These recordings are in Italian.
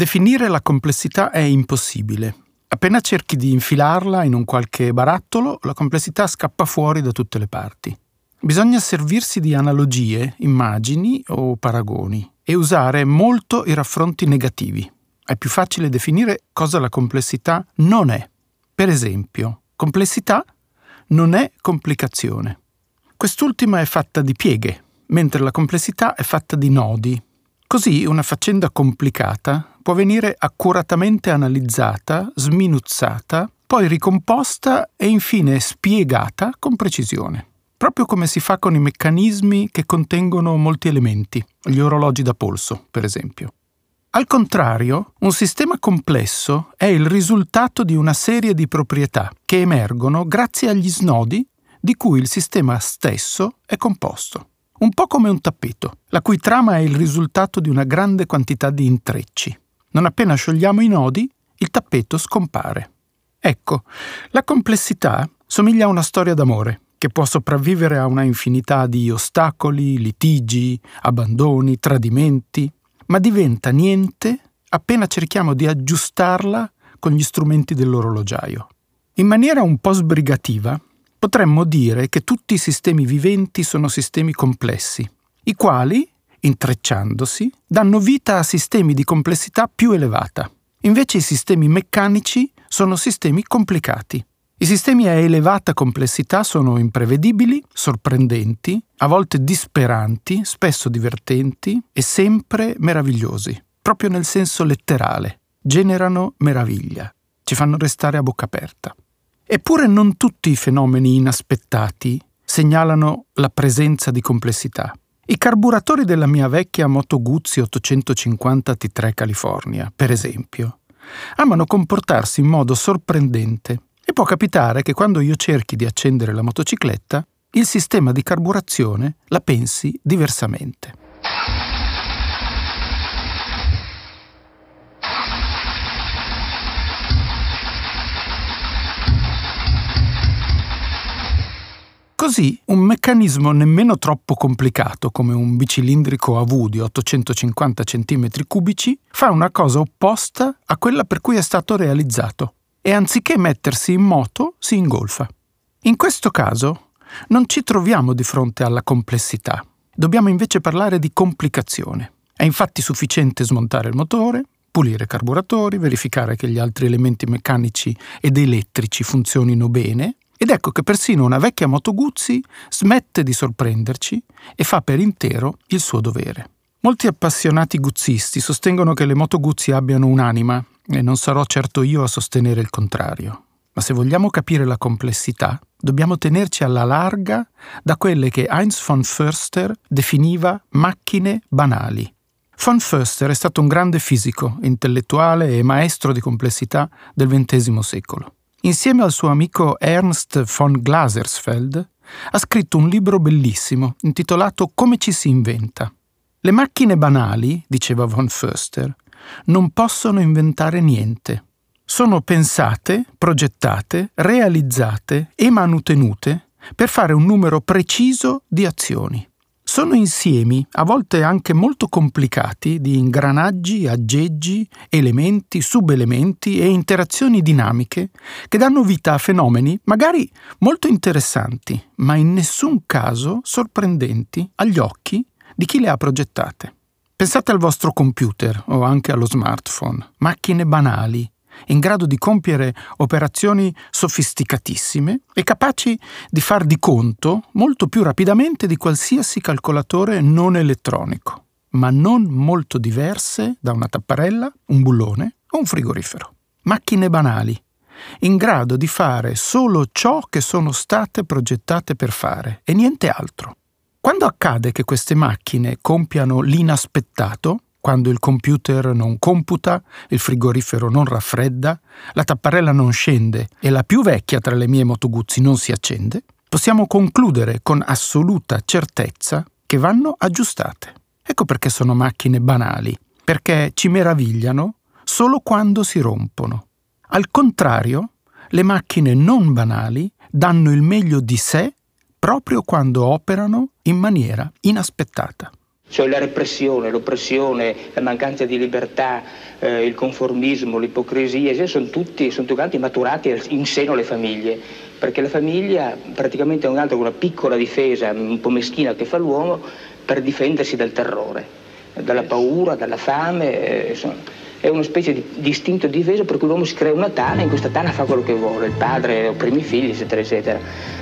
Definire la complessità è impossibile. Appena cerchi di infilarla in un qualche barattolo, la complessità scappa fuori da tutte le parti. Bisogna servirsi di analogie, immagini o paragoni e usare molto i raffronti negativi. È più facile definire cosa la complessità non è. Per esempio, complessità non è complicazione. Quest'ultima è fatta di pieghe, mentre la complessità è fatta di nodi. Così una faccenda complicata può venire accuratamente analizzata, sminuzzata, poi ricomposta e infine spiegata con precisione. Proprio come si fa con i meccanismi che contengono molti elementi, gli orologi da polso, per esempio. Al contrario, un sistema complesso è il risultato di una serie di proprietà che emergono grazie agli snodi di cui il sistema stesso è composto. Un po' come un tappeto, la cui trama è il risultato di una grande quantità di intrecci. Non appena sciogliamo i nodi, il tappeto scompare. Ecco, la complessità somiglia a una storia d'amore, che può sopravvivere a una infinità di ostacoli, litigi, abbandoni, tradimenti, ma diventa niente appena cerchiamo di aggiustarla con gli strumenti dell'orologiaio. In maniera un po' sbrigativa, potremmo dire che tutti i sistemi viventi sono sistemi complessi, i quali, intrecciandosi, danno vita a sistemi di complessità più elevata. Invece i sistemi meccanici sono sistemi complicati, i sistemi a elevata complessità sono imprevedibili, sorprendenti, a volte disperanti, spesso divertenti e sempre meravigliosi, proprio nel senso letterale. Generano meraviglia, ci fanno restare a bocca aperta. Eppure non tutti i fenomeni inaspettati segnalano la presenza di complessità. I carburatori della mia vecchia Moto Guzzi 850 T3 California, per esempio, amano comportarsi in modo sorprendente e può capitare che quando io cerchi di accendere la motocicletta, il sistema di carburazione la pensi diversamente. Così un meccanismo nemmeno troppo complicato come un bicilindrico a V di 850 cm3 fa una cosa opposta a quella per cui è stato realizzato e anziché mettersi in moto si ingolfa. In questo caso non ci troviamo di fronte alla complessità, dobbiamo invece parlare di complicazione. È infatti sufficiente smontare il motore, pulire i carburatori, verificare che gli altri elementi meccanici ed elettrici funzionino bene, ed ecco che persino una vecchia Moto Guzzi smette di sorprenderci e fa per intero il suo dovere. Molti appassionati guzzisti sostengono che le Moto Guzzi abbiano un'anima e non sarò certo io a sostenere il contrario. Ma se vogliamo capire la complessità, dobbiamo tenerci alla larga da quelle che Heinz von Förster definiva macchine banali. Von Förster è stato un grande fisico, intellettuale e maestro di complessità del XX secolo. Insieme al suo amico Ernst von Glasersfeld ha scritto un libro bellissimo intitolato Come ci si inventa. Le macchine banali, diceva von Förster, non possono inventare niente. Sono pensate, progettate, realizzate e manutenute per fare un numero preciso di azioni. Sono insiemi, a volte anche molto complicati, di ingranaggi, aggeggi, elementi, subelementi e interazioni dinamiche che danno vita a fenomeni magari molto interessanti, ma in nessun caso sorprendenti agli occhi di chi le ha progettate. Pensate al vostro computer o anche allo smartphone, macchine banali, in grado di compiere operazioni sofisticatissime e capaci di far di conto molto più rapidamente di qualsiasi calcolatore non elettronico, ma non molto diverse da una tapparella, un bullone o un frigorifero. Macchine banali, in grado di fare solo ciò che sono state progettate per fare e niente altro. Quando accade che queste macchine compiano l'inaspettato, quando il computer non computa, il frigorifero non raffredda, la tapparella non scende e la più vecchia tra le mie motoguzzi non si accende, possiamo concludere con assoluta certezza che vanno aggiustate. Ecco perché sono macchine banali, perché ci meravigliano solo quando si rompono. Al contrario, le macchine non banali danno il meglio di sé proprio quando operano in maniera inaspettata. Cioè la repressione, l'oppressione, la mancanza di libertà, eh, il conformismo, l'ipocrisia, sono tutti, sono tutti maturati in seno alle famiglie, perché la famiglia praticamente è un altro una piccola difesa, un po' meschina che fa l'uomo per difendersi dal terrore, dalla paura, dalla fame. Eh, è una specie di, di istinto di difesa per cui l'uomo si crea una tana e in questa tana fa quello che vuole, il padre opprime i figli, eccetera, eccetera.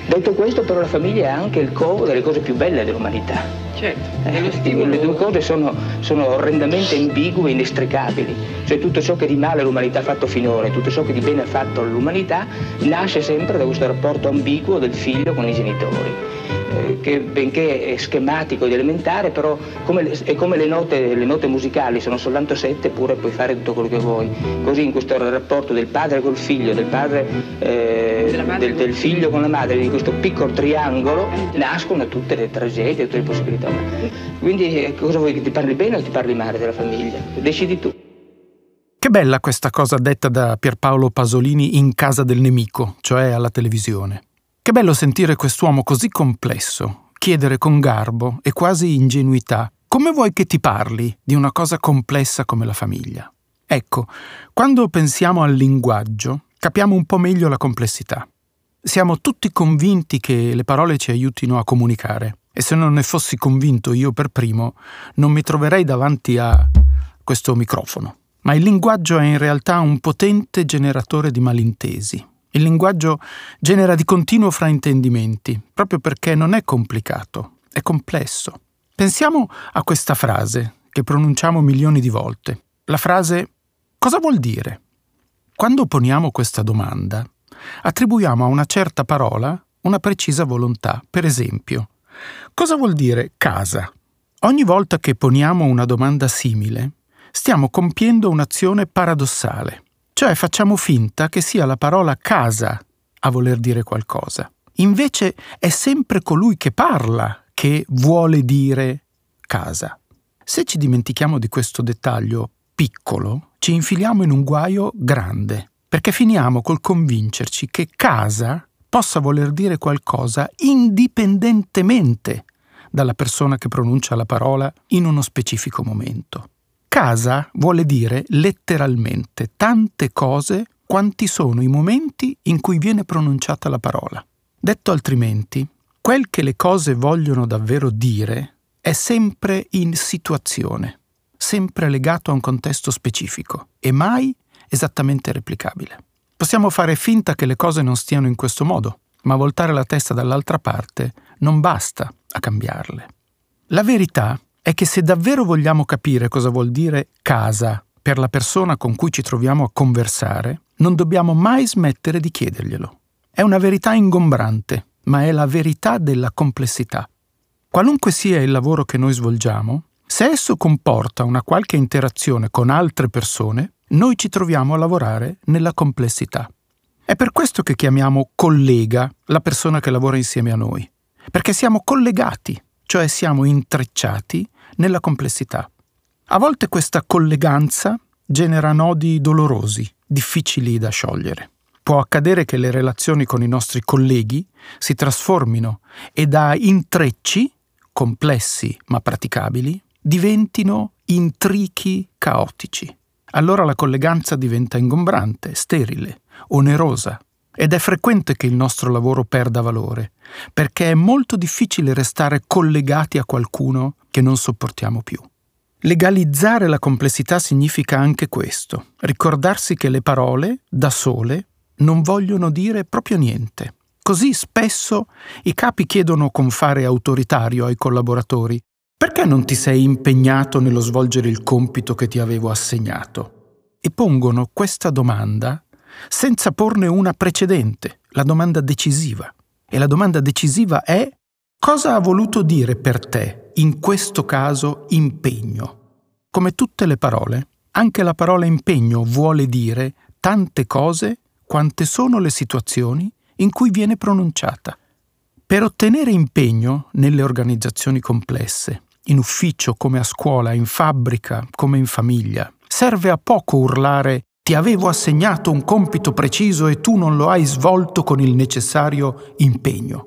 Detto questo, però, la famiglia è anche il covo delle cose più belle dell'umanità. Certo, eh, le due cose sono, sono orrendamente ambigue e inestricabili. Cioè tutto ciò che di male l'umanità ha fatto finora e tutto ciò che di bene ha fatto l'umanità nasce sempre da questo rapporto ambiguo del figlio con i genitori. Eh, che benché è schematico ed elementare, però come è come le note, le note, musicali, sono soltanto sette, eppure puoi fare tutto quello che vuoi. Così in questo rapporto del padre col figlio, del padre eh, del, del, figlio con la madre, di questo piccolo triangolo, nascono tutte le tragedie, tutte le possibilità umane. Quindi eh, cosa vuoi che ti parli bene o ti parli male della famiglia? Decidi tu. Che bella questa cosa detta da Pierpaolo Pasolini in Casa del Nemico, cioè alla televisione. Che bello sentire quest'uomo così complesso, chiedere con garbo e quasi ingenuità come vuoi che ti parli di una cosa complessa come la famiglia. Ecco, quando pensiamo al linguaggio, capiamo un po' meglio la complessità. Siamo tutti convinti che le parole ci aiutino a comunicare e se non ne fossi convinto io per primo, non mi troverei davanti a questo microfono. Ma il linguaggio è in realtà un potente generatore di malintesi, il linguaggio genera di continuo fraintendimenti, proprio perché non è complicato, è complesso. Pensiamo a questa frase che pronunciamo milioni di volte. La frase cosa vuol dire? Quando poniamo questa domanda, attribuiamo a una certa parola una precisa volontà. Per esempio, cosa vuol dire casa? Ogni volta che poniamo una domanda simile, stiamo compiendo un'azione paradossale. Cioè facciamo finta che sia la parola casa a voler dire qualcosa. Invece è sempre colui che parla che vuole dire casa. Se ci dimentichiamo di questo dettaglio piccolo, ci infiliamo in un guaio grande, perché finiamo col convincerci che casa possa voler dire qualcosa indipendentemente dalla persona che pronuncia la parola in uno specifico momento. Casa vuole dire letteralmente tante cose quanti sono i momenti in cui viene pronunciata la parola. Detto altrimenti, quel che le cose vogliono davvero dire è sempre in situazione, sempre legato a un contesto specifico e mai esattamente replicabile. Possiamo fare finta che le cose non stiano in questo modo, ma voltare la testa dall'altra parte non basta a cambiarle. La verità è che se davvero vogliamo capire cosa vuol dire casa per la persona con cui ci troviamo a conversare, non dobbiamo mai smettere di chiederglielo. È una verità ingombrante, ma è la verità della complessità. Qualunque sia il lavoro che noi svolgiamo, se esso comporta una qualche interazione con altre persone, noi ci troviamo a lavorare nella complessità. È per questo che chiamiamo collega la persona che lavora insieme a noi, perché siamo collegati, cioè siamo intrecciati nella complessità. A volte questa colleganza genera nodi dolorosi, difficili da sciogliere. Può accadere che le relazioni con i nostri colleghi si trasformino e da intrecci, complessi ma praticabili, diventino intrichi caotici. Allora la colleganza diventa ingombrante, sterile, onerosa, ed è frequente che il nostro lavoro perda valore, perché è molto difficile restare collegati a qualcuno che non sopportiamo più. Legalizzare la complessità significa anche questo, ricordarsi che le parole, da sole, non vogliono dire proprio niente. Così spesso i capi chiedono con fare autoritario ai collaboratori perché non ti sei impegnato nello svolgere il compito che ti avevo assegnato? E pongono questa domanda senza porne una precedente, la domanda decisiva. E la domanda decisiva è cosa ha voluto dire per te, in questo caso, impegno? Come tutte le parole, anche la parola impegno vuole dire tante cose quante sono le situazioni in cui viene pronunciata. Per ottenere impegno nelle organizzazioni complesse, in ufficio come a scuola, in fabbrica come in famiglia, serve a poco urlare ti avevo assegnato un compito preciso e tu non lo hai svolto con il necessario impegno.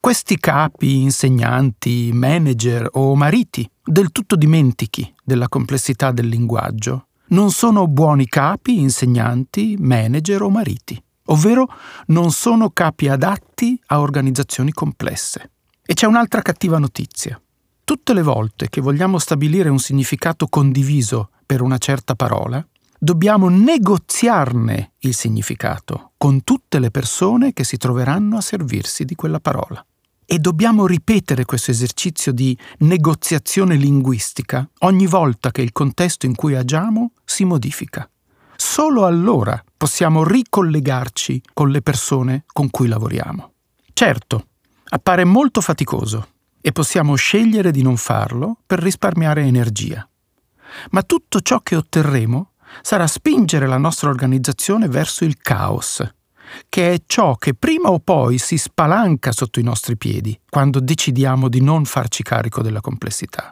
Questi capi, insegnanti, manager o mariti del tutto dimentichi della complessità del linguaggio, non sono buoni capi, insegnanti, manager o mariti, ovvero non sono capi adatti a organizzazioni complesse. E c'è un'altra cattiva notizia. Tutte le volte che vogliamo stabilire un significato condiviso per una certa parola, dobbiamo negoziarne il significato con tutte le persone che si troveranno a servirsi di quella parola. E dobbiamo ripetere questo esercizio di negoziazione linguistica ogni volta che il contesto in cui agiamo si modifica. Solo allora possiamo ricollegarci con le persone con cui lavoriamo. Certo, appare molto faticoso e possiamo scegliere di non farlo per risparmiare energia. Ma tutto ciò che otterremo sarà spingere la nostra organizzazione verso il caos, che è ciò che prima o poi si spalanca sotto i nostri piedi quando decidiamo di non farci carico della complessità.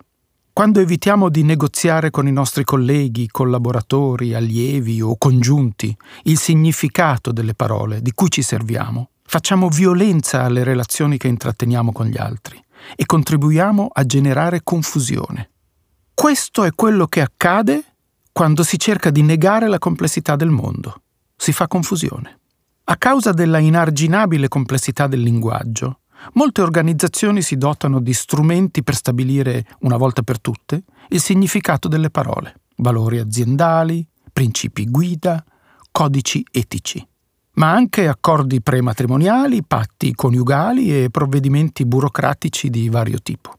Quando evitiamo di negoziare con i nostri colleghi, collaboratori, allievi o congiunti il significato delle parole di cui ci serviamo, facciamo violenza alle relazioni che intratteniamo con gli altri e contribuiamo a generare confusione. Questo è quello che accade quando si cerca di negare la complessità del mondo. Si fa confusione. A causa della inarginabile complessità del linguaggio, molte organizzazioni si dotano di strumenti per stabilire, una volta per tutte, il significato delle parole, valori aziendali, principi guida, codici etici, ma anche accordi prematrimoniali, patti coniugali e provvedimenti burocratici di vario tipo.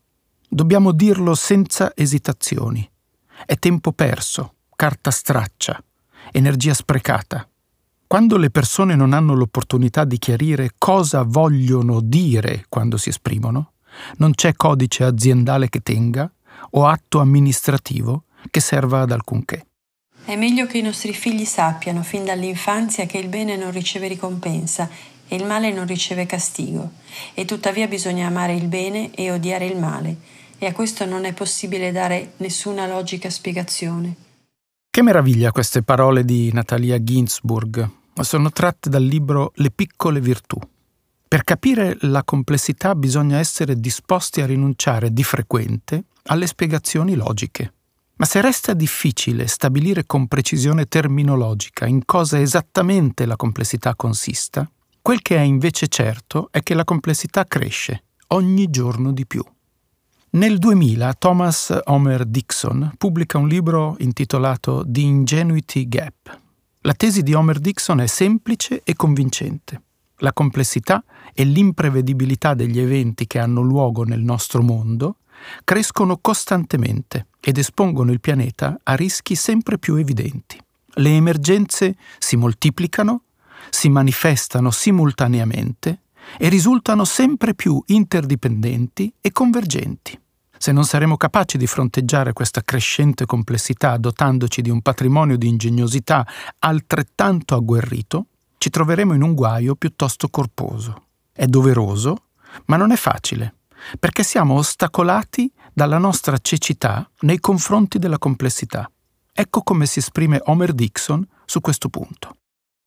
Dobbiamo dirlo senza esitazioni. È tempo perso, carta straccia, energia sprecata quando le persone non hanno l'opportunità di chiarire cosa vogliono dire quando si esprimono, non c'è codice aziendale che tenga o atto amministrativo che serva ad alcunché. È meglio che i nostri figli sappiano fin dall'infanzia che il bene non riceve ricompensa e il male non riceve castigo, e tuttavia bisogna amare il bene e odiare il male, e a questo non è possibile dare nessuna logica spiegazione. Che meraviglia queste parole di Natalia Ginsburg, sono tratte dal libro Le piccole virtù. Per capire la complessità bisogna essere disposti a rinunciare di frequente alle spiegazioni logiche. Ma se resta difficile stabilire con precisione terminologica in cosa esattamente la complessità consista, quel che è invece certo è che la complessità cresce ogni giorno di più. Nel 2000 Thomas Homer Dixon pubblica un libro intitolato The Ingenuity Gap, la tesi di Homer Dixon è semplice e convincente. La complessità e l'imprevedibilità degli eventi che hanno luogo nel nostro mondo crescono costantemente ed espongono il pianeta a rischi sempre più evidenti. Le emergenze si moltiplicano, si manifestano simultaneamente e risultano sempre più interdipendenti e convergenti. Se non saremo capaci di fronteggiare questa crescente complessità dotandoci di un patrimonio di ingegnosità altrettanto agguerrito, ci troveremo in un guaio piuttosto corposo. È doveroso, ma non è facile, perché siamo ostacolati dalla nostra cecità nei confronti della complessità. Ecco come si esprime Homer Dixon su questo punto.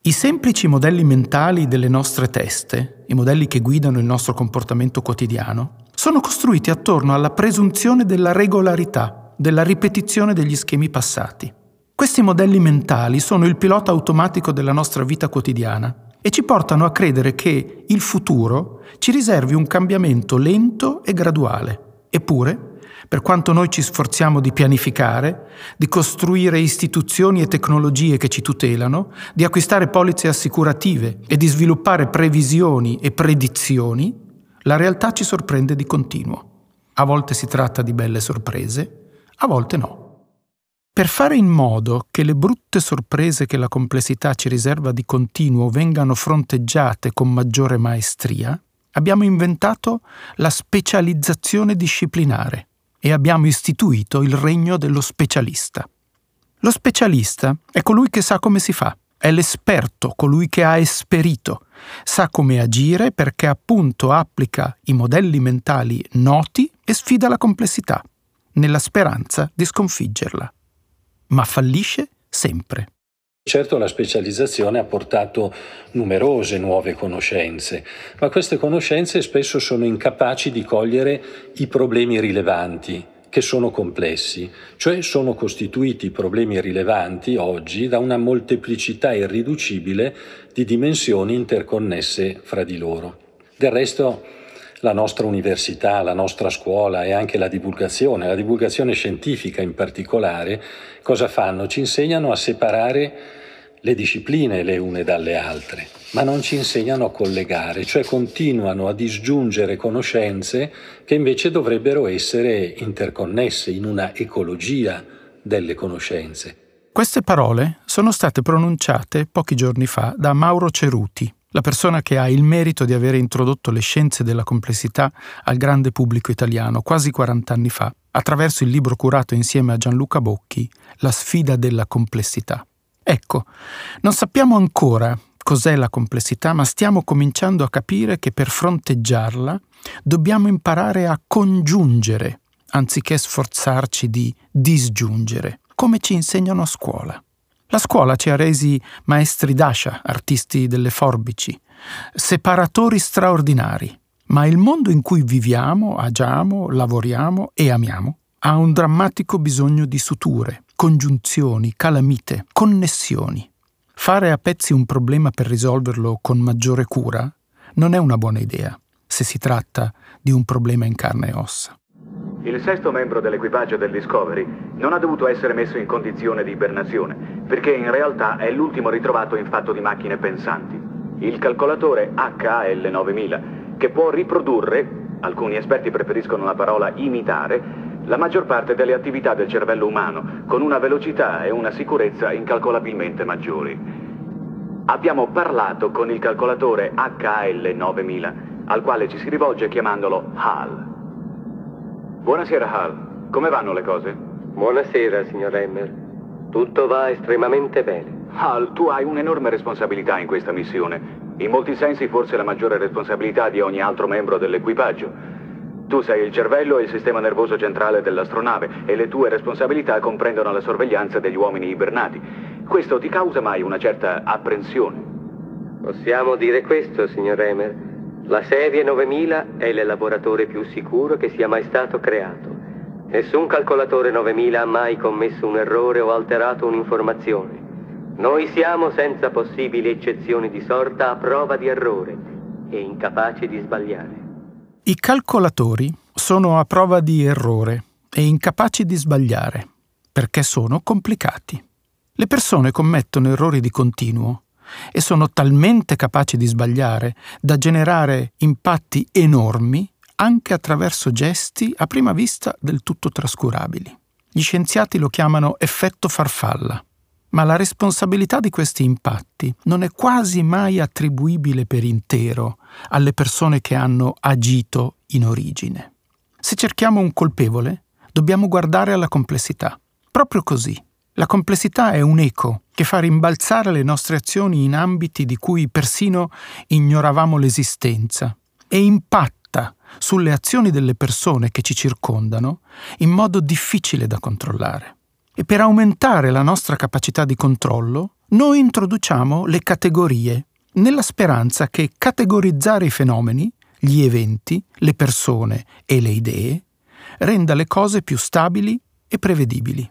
I semplici modelli mentali delle nostre teste, i modelli che guidano il nostro comportamento quotidiano, sono costruiti attorno alla presunzione della regolarità, della ripetizione degli schemi passati. Questi modelli mentali sono il pilota automatico della nostra vita quotidiana e ci portano a credere che il futuro ci riservi un cambiamento lento e graduale. Eppure, per quanto noi ci sforziamo di pianificare, di costruire istituzioni e tecnologie che ci tutelano, di acquistare polizze assicurative e di sviluppare previsioni e predizioni, la realtà ci sorprende di continuo. A volte si tratta di belle sorprese, a volte no. Per fare in modo che le brutte sorprese che la complessità ci riserva di continuo vengano fronteggiate con maggiore maestria, abbiamo inventato la specializzazione disciplinare e abbiamo istituito il regno dello specialista. Lo specialista è colui che sa come si fa, è l'esperto, colui che ha esperito, sa come agire perché appunto applica i modelli mentali noti e sfida la complessità, nella speranza di sconfiggerla. Ma fallisce sempre. Certo la specializzazione ha portato numerose nuove conoscenze, ma queste conoscenze spesso sono incapaci di cogliere i problemi rilevanti che sono complessi, cioè sono costituiti problemi rilevanti oggi da una molteplicità irriducibile di dimensioni interconnesse fra di loro. Del resto, la nostra università, la nostra scuola e anche la divulgazione, la divulgazione scientifica in particolare, cosa fanno? Ci insegnano a separare le discipline le une dalle altre, ma non ci insegnano a collegare, cioè continuano a disgiungere conoscenze che invece dovrebbero essere interconnesse in una ecologia delle conoscenze. Queste parole sono state pronunciate pochi giorni fa da Mauro Ceruti, la persona che ha il merito di aver introdotto le scienze della complessità al grande pubblico italiano quasi 40 anni fa, attraverso il libro curato insieme a Gianluca Bocchi, La sfida della complessità. Ecco, non sappiamo ancora cos'è la complessità, ma stiamo cominciando a capire che per fronteggiarla dobbiamo imparare a congiungere, anziché sforzarci di disgiungere, come ci insegnano a scuola. La scuola ci ha resi maestri d'ascia, artisti delle forbici, separatori straordinari, ma il mondo in cui viviamo, agiamo, lavoriamo e amiamo ha un drammatico bisogno di suture, congiunzioni, calamite, connessioni. Fare a pezzi un problema per risolverlo con maggiore cura non è una buona idea se si tratta di un problema in carne e ossa. Il sesto membro dell'equipaggio del Discovery non ha dovuto essere messo in condizione di ibernazione, perché in realtà è l'ultimo ritrovato in fatto di macchine pensanti. Il calcolatore HL9000, che può riprodurre, alcuni esperti preferiscono la parola imitare, la maggior parte delle attività del cervello umano, con una velocità e una sicurezza incalcolabilmente maggiori. Abbiamo parlato con il calcolatore HL9000, al quale ci si rivolge chiamandolo HAL. Buonasera HAL, come vanno le cose? Buonasera, signor Emmer. Tutto va estremamente bene. HAL, tu hai un'enorme responsabilità in questa missione. In molti sensi forse la maggiore responsabilità di ogni altro membro dell'equipaggio. Tu sei il cervello e il sistema nervoso centrale dell'astronave e le tue responsabilità comprendono la sorveglianza degli uomini ibernati. Questo ti causa mai una certa apprensione? Possiamo dire questo, signor Emer. La serie 9000 è l'elaboratore più sicuro che sia mai stato creato. Nessun calcolatore 9000 ha mai commesso un errore o alterato un'informazione. Noi siamo, senza possibili eccezioni di sorta, a prova di errore e incapaci di sbagliare. I calcolatori sono a prova di errore e incapaci di sbagliare, perché sono complicati. Le persone commettono errori di continuo e sono talmente capaci di sbagliare da generare impatti enormi anche attraverso gesti a prima vista del tutto trascurabili. Gli scienziati lo chiamano effetto farfalla ma la responsabilità di questi impatti non è quasi mai attribuibile per intero alle persone che hanno agito in origine. Se cerchiamo un colpevole, dobbiamo guardare alla complessità. Proprio così. La complessità è un eco che fa rimbalzare le nostre azioni in ambiti di cui persino ignoravamo l'esistenza e impatta sulle azioni delle persone che ci circondano in modo difficile da controllare. E per aumentare la nostra capacità di controllo, noi introduciamo le categorie, nella speranza che categorizzare i fenomeni, gli eventi, le persone e le idee renda le cose più stabili e prevedibili.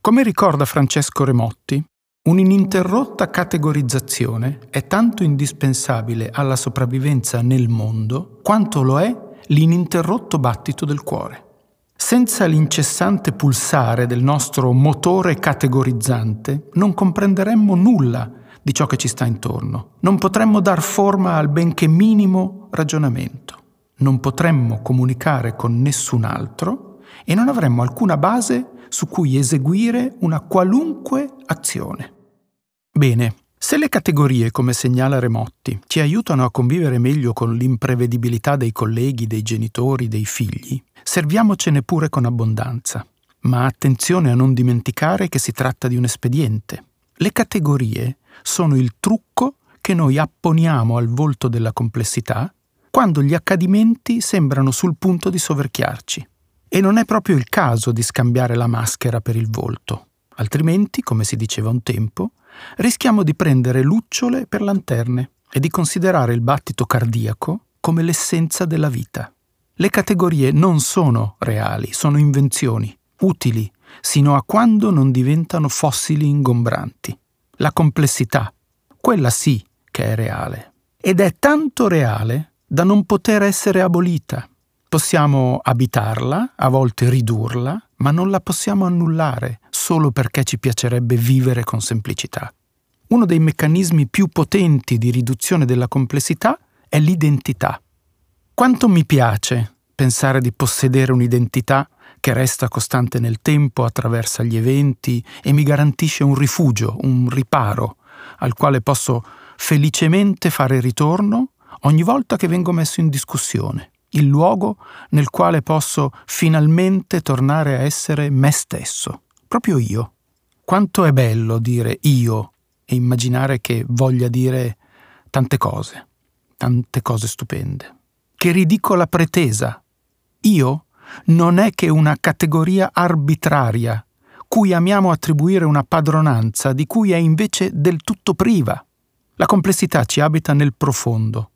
Come ricorda Francesco Remotti, un'ininterrotta categorizzazione è tanto indispensabile alla sopravvivenza nel mondo quanto lo è l'ininterrotto battito del cuore. Senza l'incessante pulsare del nostro motore categorizzante non comprenderemmo nulla di ciò che ci sta intorno. Non potremmo dar forma al benché minimo ragionamento. Non potremmo comunicare con nessun altro e non avremmo alcuna base su cui eseguire una qualunque azione. Bene, se le categorie, come segnala Remotti, ci aiutano a convivere meglio con l'imprevedibilità dei colleghi, dei genitori, dei figli, serviamocene pure con abbondanza. Ma attenzione a non dimenticare che si tratta di un espediente. Le categorie sono il trucco che noi apponiamo al volto della complessità quando gli accadimenti sembrano sul punto di soverchiarci. E non è proprio il caso di scambiare la maschera per il volto. Altrimenti, come si diceva un tempo, rischiamo di prendere lucciole per lanterne e di considerare il battito cardiaco come l'essenza della vita. Le categorie non sono reali, sono invenzioni, utili, sino a quando non diventano fossili ingombranti. La complessità, quella sì che è reale. Ed è tanto reale da non poter essere abolita. Possiamo abitarla, a volte ridurla, ma non la possiamo annullare solo perché ci piacerebbe vivere con semplicità. Uno dei meccanismi più potenti di riduzione della complessità è l'identità. Quanto mi piace pensare di possedere un'identità che resta costante nel tempo, attraversa gli eventi e mi garantisce un rifugio, un riparo, al quale posso felicemente fare ritorno ogni volta che vengo messo in discussione, il luogo nel quale posso finalmente tornare a essere me stesso, proprio io. Quanto è bello dire io e immaginare che voglia dire tante cose, tante cose stupende. Che ridicola pretesa. Io non è che una categoria arbitraria cui amiamo attribuire una padronanza di cui è invece del tutto priva. La complessità ci abita nel profondo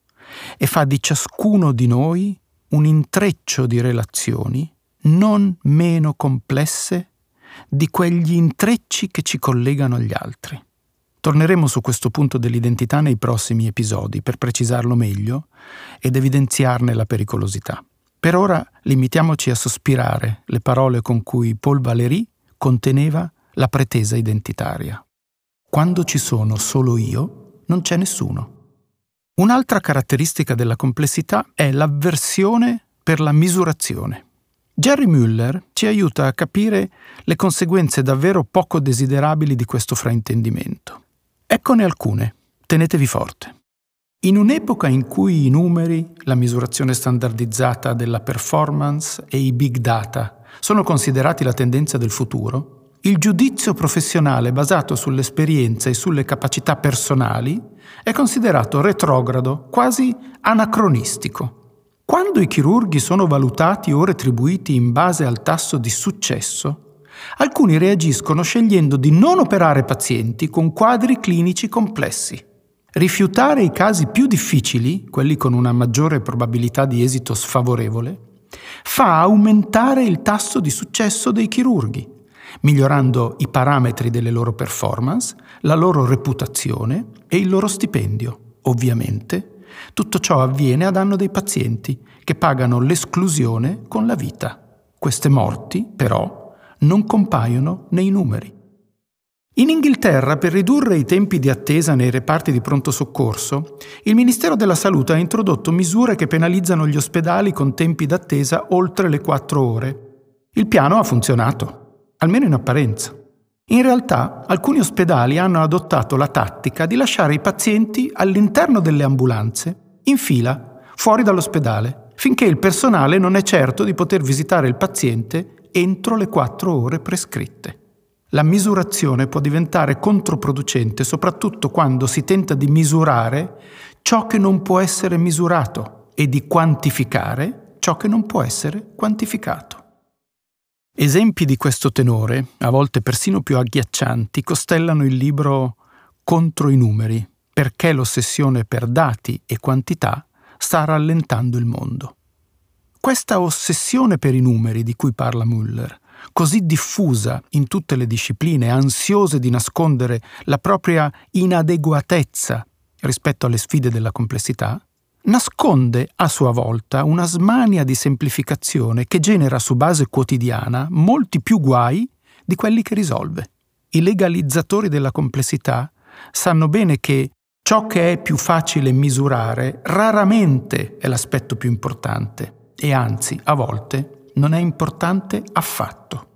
e fa di ciascuno di noi un intreccio di relazioni non meno complesse di quegli intrecci che ci collegano agli altri. Torneremo su questo punto dell'identità nei prossimi episodi per precisarlo meglio ed evidenziarne la pericolosità. Per ora limitiamoci a sospirare le parole con cui Paul Valéry conteneva la pretesa identitaria. Quando ci sono solo io, non c'è nessuno. Un'altra caratteristica della complessità è l'avversione per la misurazione. Jerry Muller ci aiuta a capire le conseguenze davvero poco desiderabili di questo fraintendimento. Eccone alcune, tenetevi forte. In un'epoca in cui i numeri, la misurazione standardizzata della performance e i big data sono considerati la tendenza del futuro, il giudizio professionale basato sull'esperienza e sulle capacità personali è considerato retrogrado, quasi anacronistico. Quando i chirurghi sono valutati o retribuiti in base al tasso di successo, alcuni reagiscono scegliendo di non operare pazienti con quadri clinici complessi. Rifiutare i casi più difficili, quelli con una maggiore probabilità di esito sfavorevole, fa aumentare il tasso di successo dei chirurghi, migliorando i parametri delle loro performance, la loro reputazione e il loro stipendio. Ovviamente, tutto ciò avviene a danno dei pazienti che pagano l'esclusione con la vita. Queste morti, però, non compaiono nei numeri. In Inghilterra, per ridurre i tempi di attesa nei reparti di pronto soccorso, il Ministero della Salute ha introdotto misure che penalizzano gli ospedali con tempi d'attesa oltre le 4 ore. Il piano ha funzionato, almeno in apparenza. In realtà, alcuni ospedali hanno adottato la tattica di lasciare i pazienti all'interno delle ambulanze, in fila, fuori dall'ospedale, finché il personale non è certo di poter visitare il paziente entro le 4 ore prescritte. La misurazione può diventare controproducente soprattutto quando si tenta di misurare ciò che non può essere misurato e di quantificare ciò che non può essere quantificato. Esempi di questo tenore, a volte persino più agghiaccianti, costellano il libro Contro i numeri, perché l'ossessione per dati e quantità sta rallentando il mondo. Questa ossessione per i numeri di cui parla Muller così diffusa in tutte le discipline, ansiose di nascondere la propria inadeguatezza rispetto alle sfide della complessità, nasconde a sua volta una smania di semplificazione che genera su base quotidiana molti più guai di quelli che risolve. I legalizzatori della complessità sanno bene che ciò che è più facile misurare raramente è l'aspetto più importante e anzi, a volte, non è importante affatto.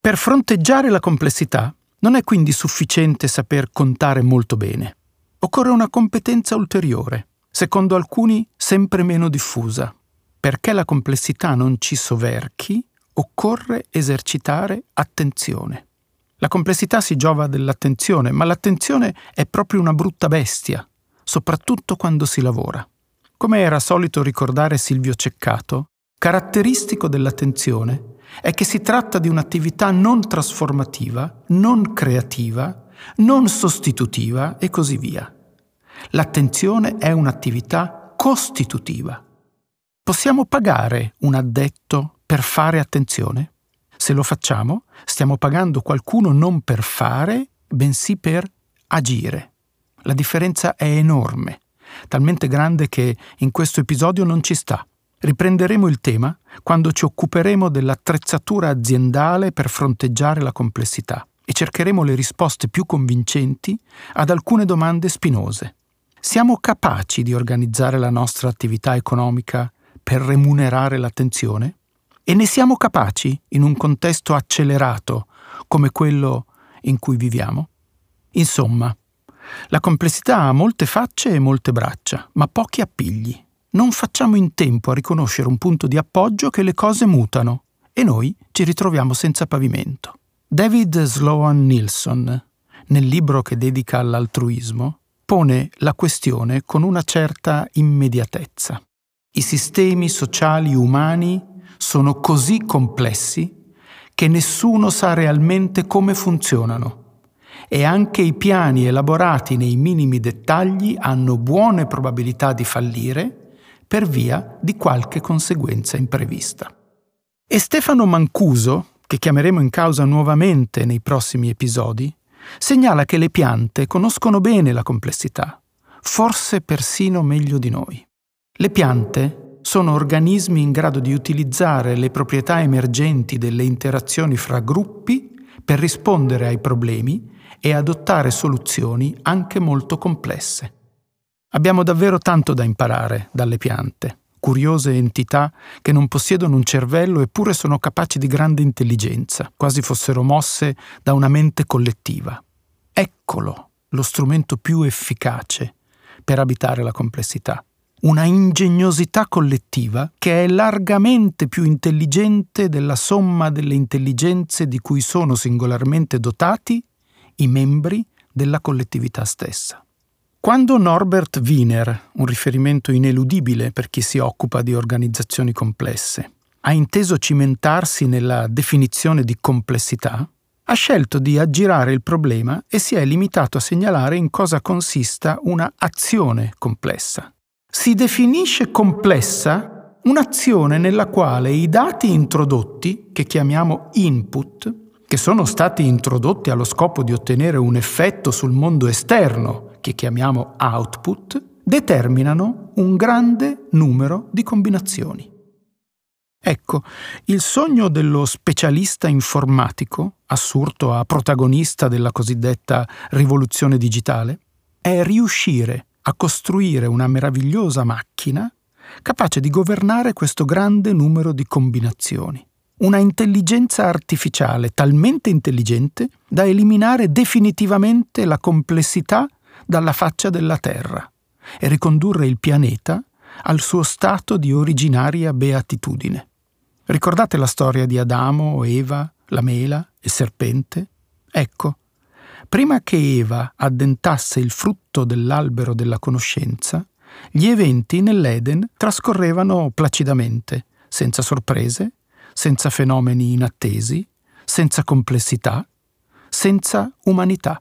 Per fronteggiare la complessità non è quindi sufficiente saper contare molto bene. Occorre una competenza ulteriore, secondo alcuni sempre meno diffusa. Perché la complessità non ci soverchi, occorre esercitare attenzione. La complessità si giova dell'attenzione, ma l'attenzione è proprio una brutta bestia, soprattutto quando si lavora. Come era solito ricordare Silvio Ceccato, Caratteristico dell'attenzione è che si tratta di un'attività non trasformativa, non creativa, non sostitutiva e così via. L'attenzione è un'attività costitutiva. Possiamo pagare un addetto per fare attenzione? Se lo facciamo, stiamo pagando qualcuno non per fare, bensì per agire. La differenza è enorme, talmente grande che in questo episodio non ci sta. Riprenderemo il tema quando ci occuperemo dell'attrezzatura aziendale per fronteggiare la complessità e cercheremo le risposte più convincenti ad alcune domande spinose. Siamo capaci di organizzare la nostra attività economica per remunerare l'attenzione? E ne siamo capaci in un contesto accelerato come quello in cui viviamo? Insomma, la complessità ha molte facce e molte braccia, ma pochi appigli. Non facciamo in tempo a riconoscere un punto di appoggio che le cose mutano e noi ci ritroviamo senza pavimento. David Sloan Nilsson, nel libro che dedica all'altruismo, pone la questione con una certa immediatezza. I sistemi sociali umani sono così complessi che nessuno sa realmente come funzionano e anche i piani elaborati nei minimi dettagli hanno buone probabilità di fallire per via di qualche conseguenza imprevista. E Stefano Mancuso, che chiameremo in causa nuovamente nei prossimi episodi, segnala che le piante conoscono bene la complessità, forse persino meglio di noi. Le piante sono organismi in grado di utilizzare le proprietà emergenti delle interazioni fra gruppi per rispondere ai problemi e adottare soluzioni anche molto complesse. Abbiamo davvero tanto da imparare dalle piante curiose entità che non possiedono un cervello eppure sono capaci di grande intelligenza, quasi fossero mosse da una mente collettiva. Eccolo lo strumento più efficace per abitare la complessità. Una ingegnosità collettiva che è largamente più intelligente della somma delle intelligenze di cui sono singolarmente dotati i membri della collettività stessa. Quando Norbert Wiener, un riferimento ineludibile per chi si occupa di organizzazioni complesse, ha inteso cimentarsi nella definizione di complessità, ha scelto di aggirare il problema e si è limitato a segnalare in cosa consista una azione complessa. Si definisce complessa un'azione nella quale i dati introdotti, che chiamiamo input, che sono stati introdotti allo scopo di ottenere un effetto sul mondo esterno che chiamiamo output, determinano un grande numero di combinazioni. Ecco, il sogno dello specialista informatico, assurto a protagonista della cosiddetta rivoluzione digitale, è riuscire a costruire una meravigliosa macchina capace di governare questo grande numero di combinazioni. Una intelligenza artificiale talmente intelligente da eliminare definitivamente la complessità dalla faccia della Terra e ricondurre il pianeta al suo stato di originaria beatitudine. Ricordate la storia di Adamo, Eva, la mela, il serpente? Ecco, prima che Eva addentasse il frutto dell'albero della conoscenza, gli eventi nell'Eden trascorrevano placidamente, senza sorprese, senza fenomeni inattesi, senza complessità, senza umanità.